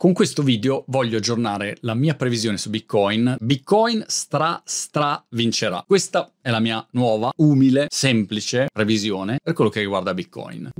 Con questo video voglio aggiornare la mia previsione su Bitcoin. Bitcoin stra stra vincerà. Questa è la mia nuova, umile, semplice previsione per quello che riguarda Bitcoin.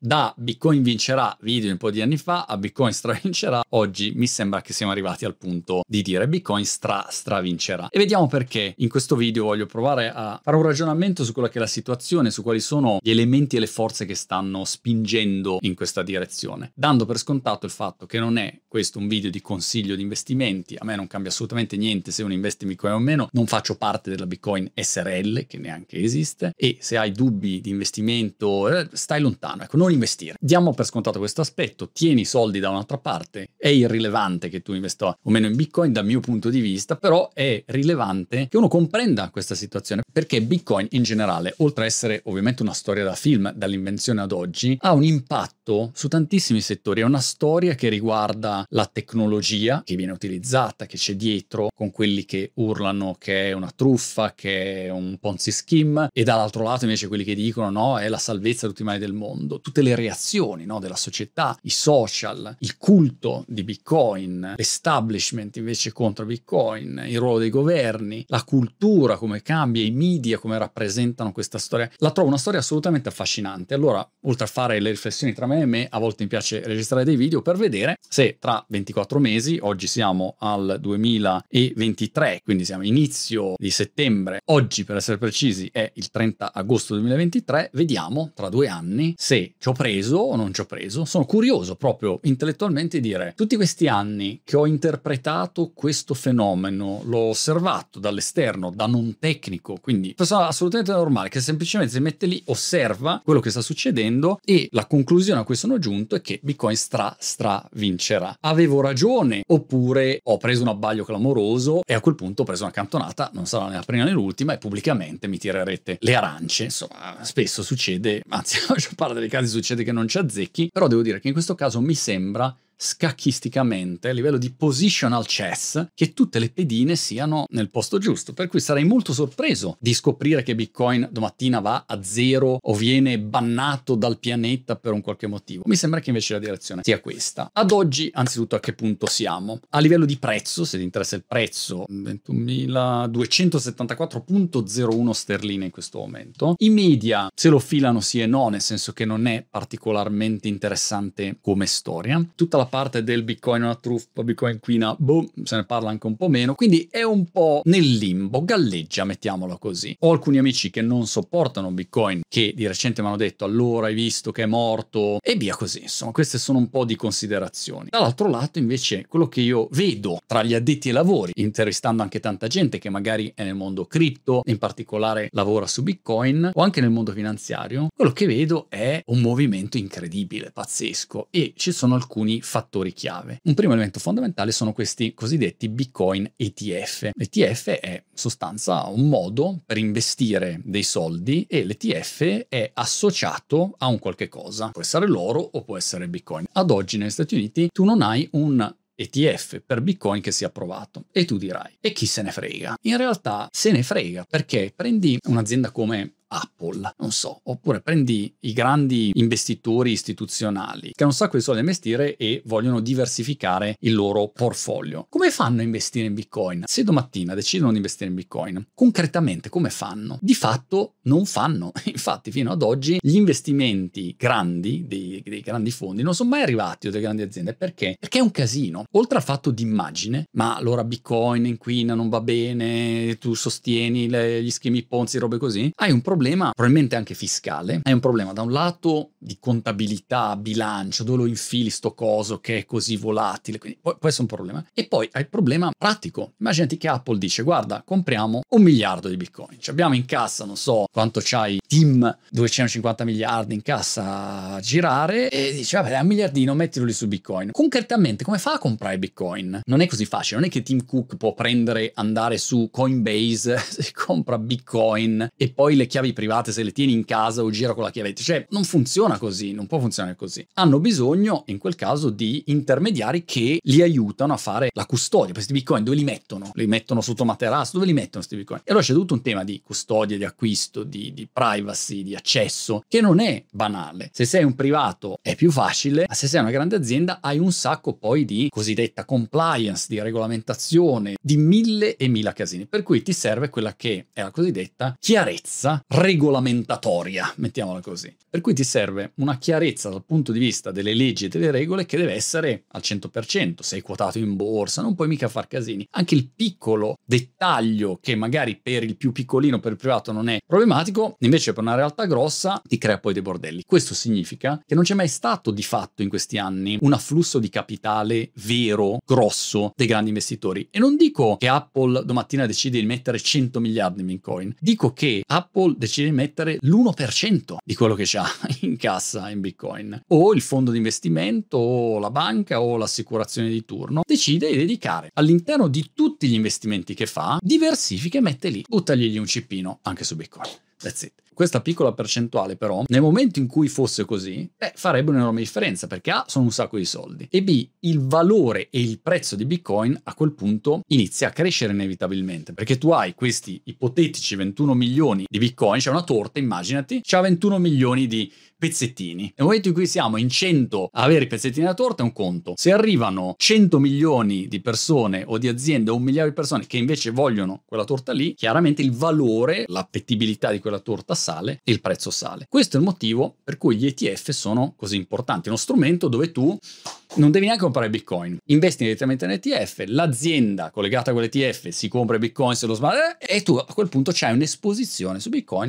Da Bitcoin vincerà video un po' di anni fa a Bitcoin stravincerà, oggi mi sembra che siamo arrivati al punto di dire Bitcoin stra stravincerà. E vediamo perché. In questo video voglio provare a fare un ragionamento su quella che è la situazione, su quali sono gli elementi e le forze che stanno spingendo in questa direzione, dando per scontato il fatto che non è questo un video di consiglio di investimenti, a me non cambia assolutamente niente se uno investe in Bitcoin o meno, non faccio parte della Bitcoin SRL che neanche esiste. E se hai dubbi di investimento eh, stai lontano, ecco, non non investire. Diamo per scontato questo aspetto, tieni i soldi da un'altra parte, è irrilevante che tu investa o meno in Bitcoin dal mio punto di vista, però è rilevante che uno comprenda questa situazione perché Bitcoin in generale, oltre a essere ovviamente una storia da film dall'invenzione ad oggi, ha un impatto su tantissimi settori, è una storia che riguarda la tecnologia che viene utilizzata, che c'è dietro, con quelli che urlano che è una truffa, che è un Ponzi scheme e dall'altro lato invece quelli che dicono no, è la salvezza di tutti i mali del mondo. Tutte le reazioni no, della società, i social, il culto di Bitcoin, l'establishment invece contro Bitcoin, il ruolo dei governi, la cultura, come cambia, i media, come rappresentano questa storia. La trovo una storia assolutamente affascinante. Allora, oltre a fare le riflessioni tra me e me, a volte mi piace registrare dei video per vedere se tra 24 mesi, oggi siamo al 2023, quindi siamo inizio di settembre, oggi per essere precisi è il 30 agosto 2023, vediamo tra due anni se ho preso o non ci ho preso. Sono curioso proprio intellettualmente di dire, tutti questi anni che ho interpretato questo fenomeno, l'ho osservato dall'esterno, da non tecnico, quindi persona assolutamente normale che semplicemente si mette lì, osserva quello che sta succedendo e la conclusione a cui sono giunto è che Bitcoin stra stra vincerà. Avevo ragione oppure ho preso un abbaglio clamoroso e a quel punto ho preso una cantonata, non sarà né la prima né l'ultima e pubblicamente mi tirerete le arance. Insomma, spesso succede, anzi, faccio parlare dei casi succede che non ci azzecchi, però devo dire che in questo caso mi sembra scacchisticamente, a livello di positional chess, che tutte le pedine siano nel posto giusto. Per cui sarei molto sorpreso di scoprire che Bitcoin domattina va a zero o viene bannato dal pianeta per un qualche motivo. Mi sembra che invece la direzione sia questa. Ad oggi, anzitutto, a che punto siamo? A livello di prezzo, se ti interessa il prezzo, 21.274.01 sterline in questo momento. I media se lo filano sì e no, nel senso che non è particolarmente interessante come storia. Tutta la parte del Bitcoin è una truffa, Bitcoin quina, boh, se ne parla anche un po' meno, quindi è un po' nel limbo, galleggia, mettiamolo così. Ho alcuni amici che non sopportano Bitcoin, che di recente mi hanno detto allora hai visto che è morto e via così, insomma, queste sono un po' di considerazioni. Dall'altro lato invece quello che io vedo tra gli addetti ai lavori, intervistando anche tanta gente che magari è nel mondo cripto, in particolare lavora su Bitcoin o anche nel mondo finanziario, quello che vedo è un movimento incredibile, pazzesco e ci sono alcuni fattori fattori chiave. Un primo elemento fondamentale sono questi cosiddetti Bitcoin ETF. L'ETF è in sostanza un modo per investire dei soldi e l'ETF è associato a un qualche cosa. Può essere l'oro o può essere Bitcoin. Ad oggi negli Stati Uniti tu non hai un ETF per Bitcoin che sia approvato. E tu dirai, e chi se ne frega? In realtà se ne frega perché prendi un'azienda come Apple, non so, oppure prendi i grandi investitori istituzionali che hanno un sacco di soldi da investire e vogliono diversificare il loro portfolio. Come fanno a investire in Bitcoin? Se domattina decidono di investire in Bitcoin, concretamente come fanno? Di fatto non fanno. Infatti fino ad oggi gli investimenti grandi dei, dei grandi fondi non sono mai arrivati o delle grandi aziende. Perché? Perché è un casino. Oltre al fatto di immagine, ma allora Bitcoin inquina, non va bene, tu sostieni le, gli schemi Ponzi, robe così, hai un problema problema probabilmente anche fiscale, hai un problema da un lato di contabilità, bilancio, dove lo infili sto coso che è così volatile, quindi può, può un problema. E poi hai il problema pratico. Immaginati che Apple dice guarda, compriamo un miliardo di bitcoin, ci abbiamo in cassa, non so quanto c'hai, team 250 miliardi in cassa a girare e dice vabbè dai un miliardino mettilo lì su bitcoin. Concretamente come fa a comprare bitcoin? Non è così facile, non è che Tim Cook può prendere, andare su Coinbase, compra bitcoin e poi le chiavi chiavi private se le tieni in casa o gira con la chiavetta. Cioè, non funziona così, non può funzionare così. Hanno bisogno, in quel caso, di intermediari che li aiutano a fare la custodia. Questi bitcoin dove li mettono? Li mettono sotto materasso? Dove li mettono questi bitcoin? E allora c'è tutto un tema di custodia, di acquisto, di, di privacy, di accesso, che non è banale. Se sei un privato è più facile, ma se sei una grande azienda hai un sacco poi di cosiddetta compliance, di regolamentazione, di mille e mille casini. Per cui ti serve quella che è la cosiddetta chiarezza regolamentatoria, mettiamola così. Per cui ti serve una chiarezza dal punto di vista delle leggi e delle regole che deve essere al 100%. Sei quotato in borsa, non puoi mica far casini. Anche il piccolo dettaglio che magari per il più piccolino, per il privato non è problematico, invece per una realtà grossa ti crea poi dei bordelli. Questo significa che non c'è mai stato di fatto in questi anni un afflusso di capitale vero, grosso, dei grandi investitori. E non dico che Apple domattina decide di mettere 100 miliardi in Bitcoin, dico che Apple decide di mettere l'1% di quello che c'ha in cassa in Bitcoin. O il fondo di investimento, o la banca, o l'assicurazione di turno, decide di dedicare all'interno di tutti gli investimenti che fa, diversifica e mette lì, buttagli un cippino anche su Bitcoin. That's it. Questa piccola percentuale però, nel momento in cui fosse così, beh, farebbe un'enorme differenza perché A sono un sacco di soldi e B il valore e il prezzo di Bitcoin a quel punto inizia a crescere inevitabilmente perché tu hai questi ipotetici 21 milioni di Bitcoin, c'è una torta, immaginati, c'ha 21 milioni di pezzettini. Nel momento in cui siamo in 100 a avere i pezzettini da torta è un conto. Se arrivano 100 milioni di persone o di aziende o un miliardo di persone che invece vogliono quella torta lì, chiaramente il valore, l'appetibilità di quella torta sale e il prezzo sale. Questo è il motivo per cui gli ETF sono così importanti. È uno strumento dove tu non devi neanche comprare bitcoin, investi direttamente in ETF, l'azienda collegata a quell'ETF si compra i bitcoin se lo sbaglia e tu a quel punto c'hai un'esposizione su bitcoin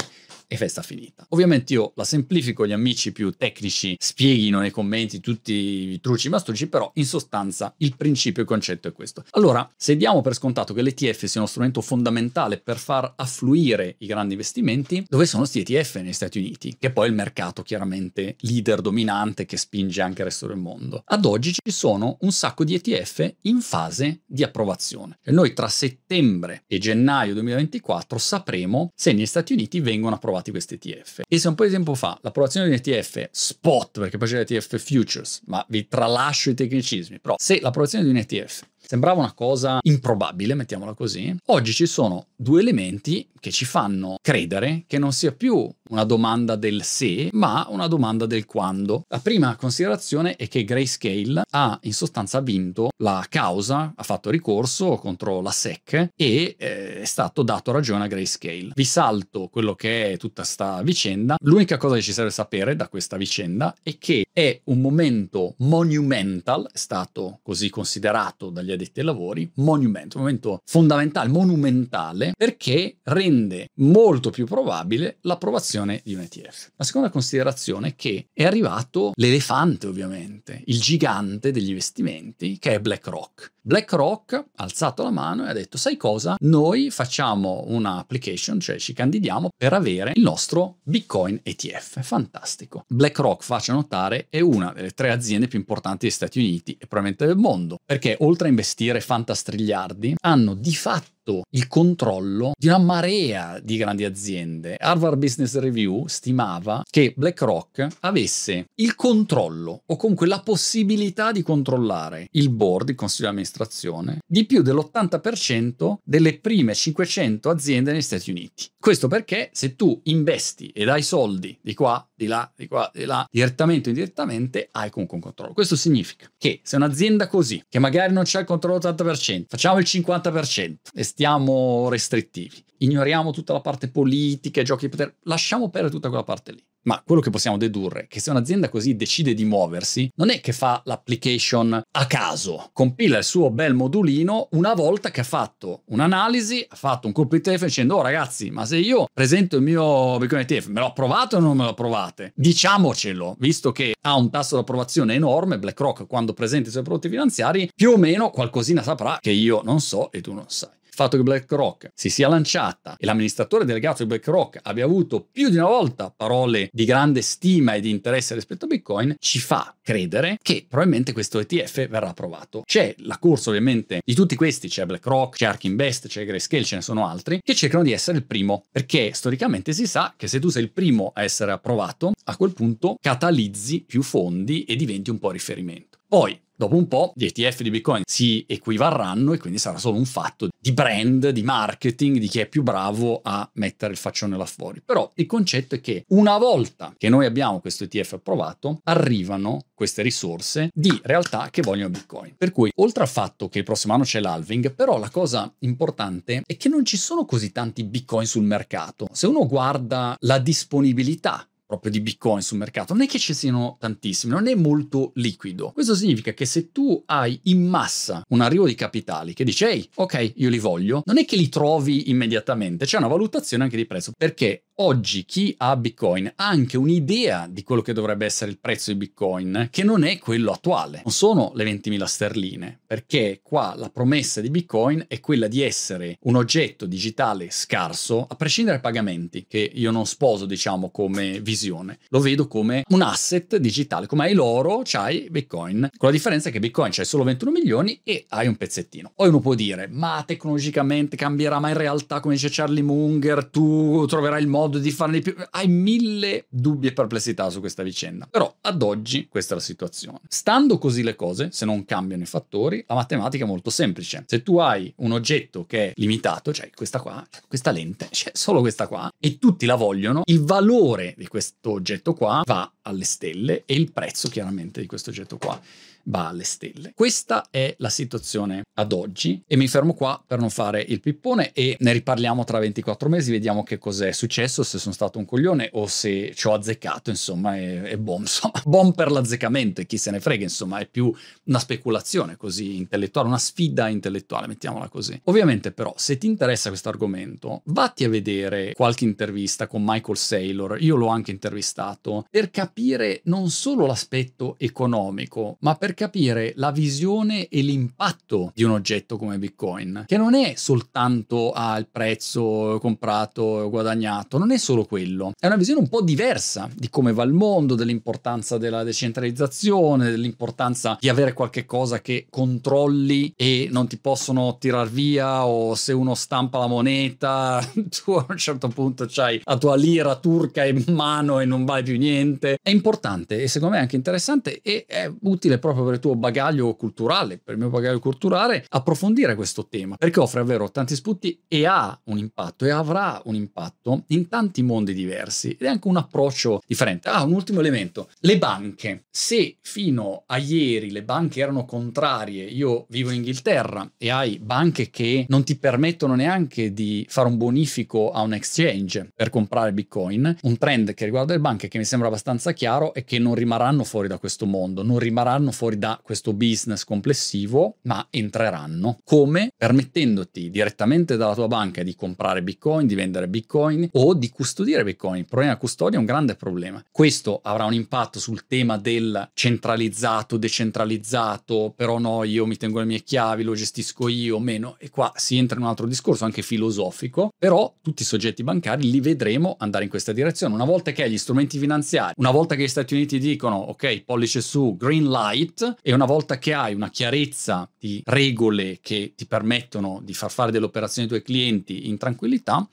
e festa finita. Ovviamente io la semplifico, gli amici più tecnici spieghino nei commenti tutti i truci e mastrucci, però in sostanza il principio, il concetto è questo. Allora, se diamo per scontato che l'ETF sia uno strumento fondamentale per far affluire i grandi investimenti, dove sono questi ETF negli Stati Uniti? Che poi è il mercato chiaramente leader dominante che spinge anche il resto del mondo. Ad oggi ci sono un sacco di ETF in fase di approvazione. E noi tra settembre e gennaio 2024 sapremo se negli Stati Uniti vengono approvati questi ETF. E se un po' di tempo fa l'approvazione di un ETF spot, perché poi c'è l'ETF futures, ma vi tralascio i tecnicismi, però se l'approvazione di un ETF sembrava una cosa improbabile, mettiamola così, oggi ci sono due elementi che ci fanno credere che non sia più una domanda del se, ma una domanda del quando. La prima considerazione è che Grayscale ha in sostanza vinto la causa, ha fatto ricorso contro la SEC e eh, è stato dato ragione a Grayscale. Vi salto quello che è tutta sta vicenda. L'unica cosa che ci serve sapere da questa vicenda è che è un momento monumental, è stato così considerato dagli addetti ai lavori, monumental, un momento fondamentale, monumentale, perché rende molto più probabile l'approvazione di un ETF. La seconda considerazione è che è arrivato l'elefante, ovviamente, il gigante degli investimenti, che è BlackRock. BlackRock ha alzato la mano e ha detto, sai cosa? Noi facciamo una application, cioè ci candidiamo per avere il nostro Bitcoin ETF. Fantastico. BlackRock, faccio notare, è una delle tre aziende più importanti degli Stati Uniti e probabilmente del mondo, perché oltre a investire fantastrigliardi, hanno di fatto il controllo di una marea di grandi aziende. Harvard Business Review stimava che BlackRock avesse il controllo o comunque la possibilità di controllare il board, il consiglio di amministrazione, di più dell'80% delle prime 500 aziende negli Stati Uniti. Questo perché se tu investi e dai soldi di qua, di là, di qua, di là, direttamente o indirettamente, hai comunque un controllo. Questo significa che se un'azienda così, che magari non c'è il controllo all'80%, facciamo il 50% e stiamo restrittivi, ignoriamo tutta la parte politica, giochi di potere, lasciamo perdere tutta quella parte lì. Ma quello che possiamo dedurre è che se un'azienda così decide di muoversi, non è che fa l'application a caso, compila il suo bel modulino una volta che ha fatto un'analisi, ha fatto un colpo di telefono dicendo oh ragazzi, ma se io presento il mio Bitcoin ETF, me l'ho approvato o non me lo approvate? Diciamocelo, visto che ha un tasso di approvazione enorme, BlackRock quando presenta i suoi prodotti finanziari, più o meno qualcosina saprà che io non so e tu non sai. Fatto che BlackRock si sia lanciata e l'amministratore delegato di BlackRock abbia avuto più di una volta parole di grande stima e di interesse rispetto a Bitcoin, ci fa credere che probabilmente questo ETF verrà approvato. C'è la corsa ovviamente di tutti questi, c'è BlackRock, c'è Ark Invest, c'è Grayscale, ce ne sono altri, che cercano di essere il primo, perché storicamente si sa che se tu sei il primo a essere approvato, a quel punto catalizzi più fondi e diventi un po' riferimento. Poi, Dopo un po' gli ETF di Bitcoin si equivarranno e quindi sarà solo un fatto di brand, di marketing, di chi è più bravo a mettere il faccione là fuori. Però il concetto è che una volta che noi abbiamo questo ETF approvato, arrivano queste risorse di realtà che vogliono Bitcoin. Per cui, oltre al fatto che il prossimo anno c'è l'halving, però la cosa importante è che non ci sono così tanti Bitcoin sul mercato. Se uno guarda la disponibilità proprio di bitcoin sul mercato, non è che ci siano tantissimi, non è molto liquido. Questo significa che se tu hai in massa un arrivo di capitali che dice ehi, ok, io li voglio, non è che li trovi immediatamente, c'è una valutazione anche di prezzo, perché oggi chi ha Bitcoin ha anche un'idea di quello che dovrebbe essere il prezzo di Bitcoin, che non è quello attuale. Non sono le 20.000 sterline, perché qua la promessa di Bitcoin è quella di essere un oggetto digitale scarso, a prescindere dai pagamenti, che io non sposo, diciamo, come visione. Lo vedo come un asset digitale, come hai l'oro, c'hai Bitcoin. Con la differenza che Bitcoin c'hai solo 21 milioni e hai un pezzettino. Poi uno può dire, ma tecnologicamente cambierà, ma in realtà, come dice Charlie Munger, tu troverai il modo modo di farne di più. Hai mille dubbi e perplessità su questa vicenda. Però ad oggi questa è la situazione. Stando così le cose, se non cambiano i fattori, la matematica è molto semplice. Se tu hai un oggetto che è limitato, cioè questa qua, questa lente, c'è solo questa qua, e tutti la vogliono, il valore di questo oggetto qua va alle stelle e il prezzo chiaramente di questo oggetto qua va alle stelle. Questa è la situazione ad oggi e mi fermo qua per non fare il pippone e ne riparliamo tra 24 mesi, vediamo che cos'è successo, se sono stato un coglione o se ci ho azzeccato, insomma, è, è buon, insomma, buon per l'azzeccamento e chi se ne frega, insomma, è più una speculazione così intellettuale, una sfida intellettuale, mettiamola così. Ovviamente però, se ti interessa questo argomento, vatti a vedere qualche intervista con Michael Saylor, io l'ho anche intervistato, per capire non solo l'aspetto economico, ma per capire la visione e l'impatto di un oggetto come Bitcoin, che non è soltanto ah, il prezzo comprato, guadagnato, non è solo quello, è una visione un po' diversa di come va il mondo, dell'importanza della decentralizzazione, dell'importanza di avere qualche cosa che controlli e non ti possono tirar via o se uno stampa la moneta, tu a un certo punto c'hai la tua lira turca in mano e non vale più niente. È importante e secondo me anche interessante e è utile proprio per il tuo bagaglio culturale, per il mio bagaglio culturale, approfondire questo tema, perché offre davvero tanti spunti e ha un impatto e avrà un impatto in tanti mondi diversi ed è anche un approccio differente. Ah, un ultimo elemento, le banche. Se fino a ieri le banche erano contrarie, io vivo in Inghilterra e hai banche che non ti permettono neanche di fare un bonifico a un exchange per comprare Bitcoin, un trend che riguarda le banche che mi sembra abbastanza chiaro è che non rimarranno fuori da questo mondo, non rimarranno fuori da questo business complessivo, ma entreranno. Come? Permettendoti direttamente dalla tua banca di comprare Bitcoin, di vendere Bitcoin o di custodire Bitcoin. Il problema della custodia è un grande problema. Questo avrà un impatto sul tema del centralizzato, decentralizzato, però no, io mi tengo le mie chiavi, lo gestisco io meno. E qua si entra in un altro discorso anche filosofico, però tutti i soggetti bancari li vedremo andare in questa direzione. Una volta che gli strumenti finanziari, una volta che gli Stati Uniti dicono ok, pollice su, green light, e una volta che hai una chiarezza di regole che ti permettono di far fare delle operazioni ai tuoi clienti in tranquillità,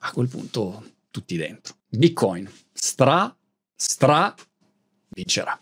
a quel punto tutti dentro. Bitcoin stra, stra vincerà.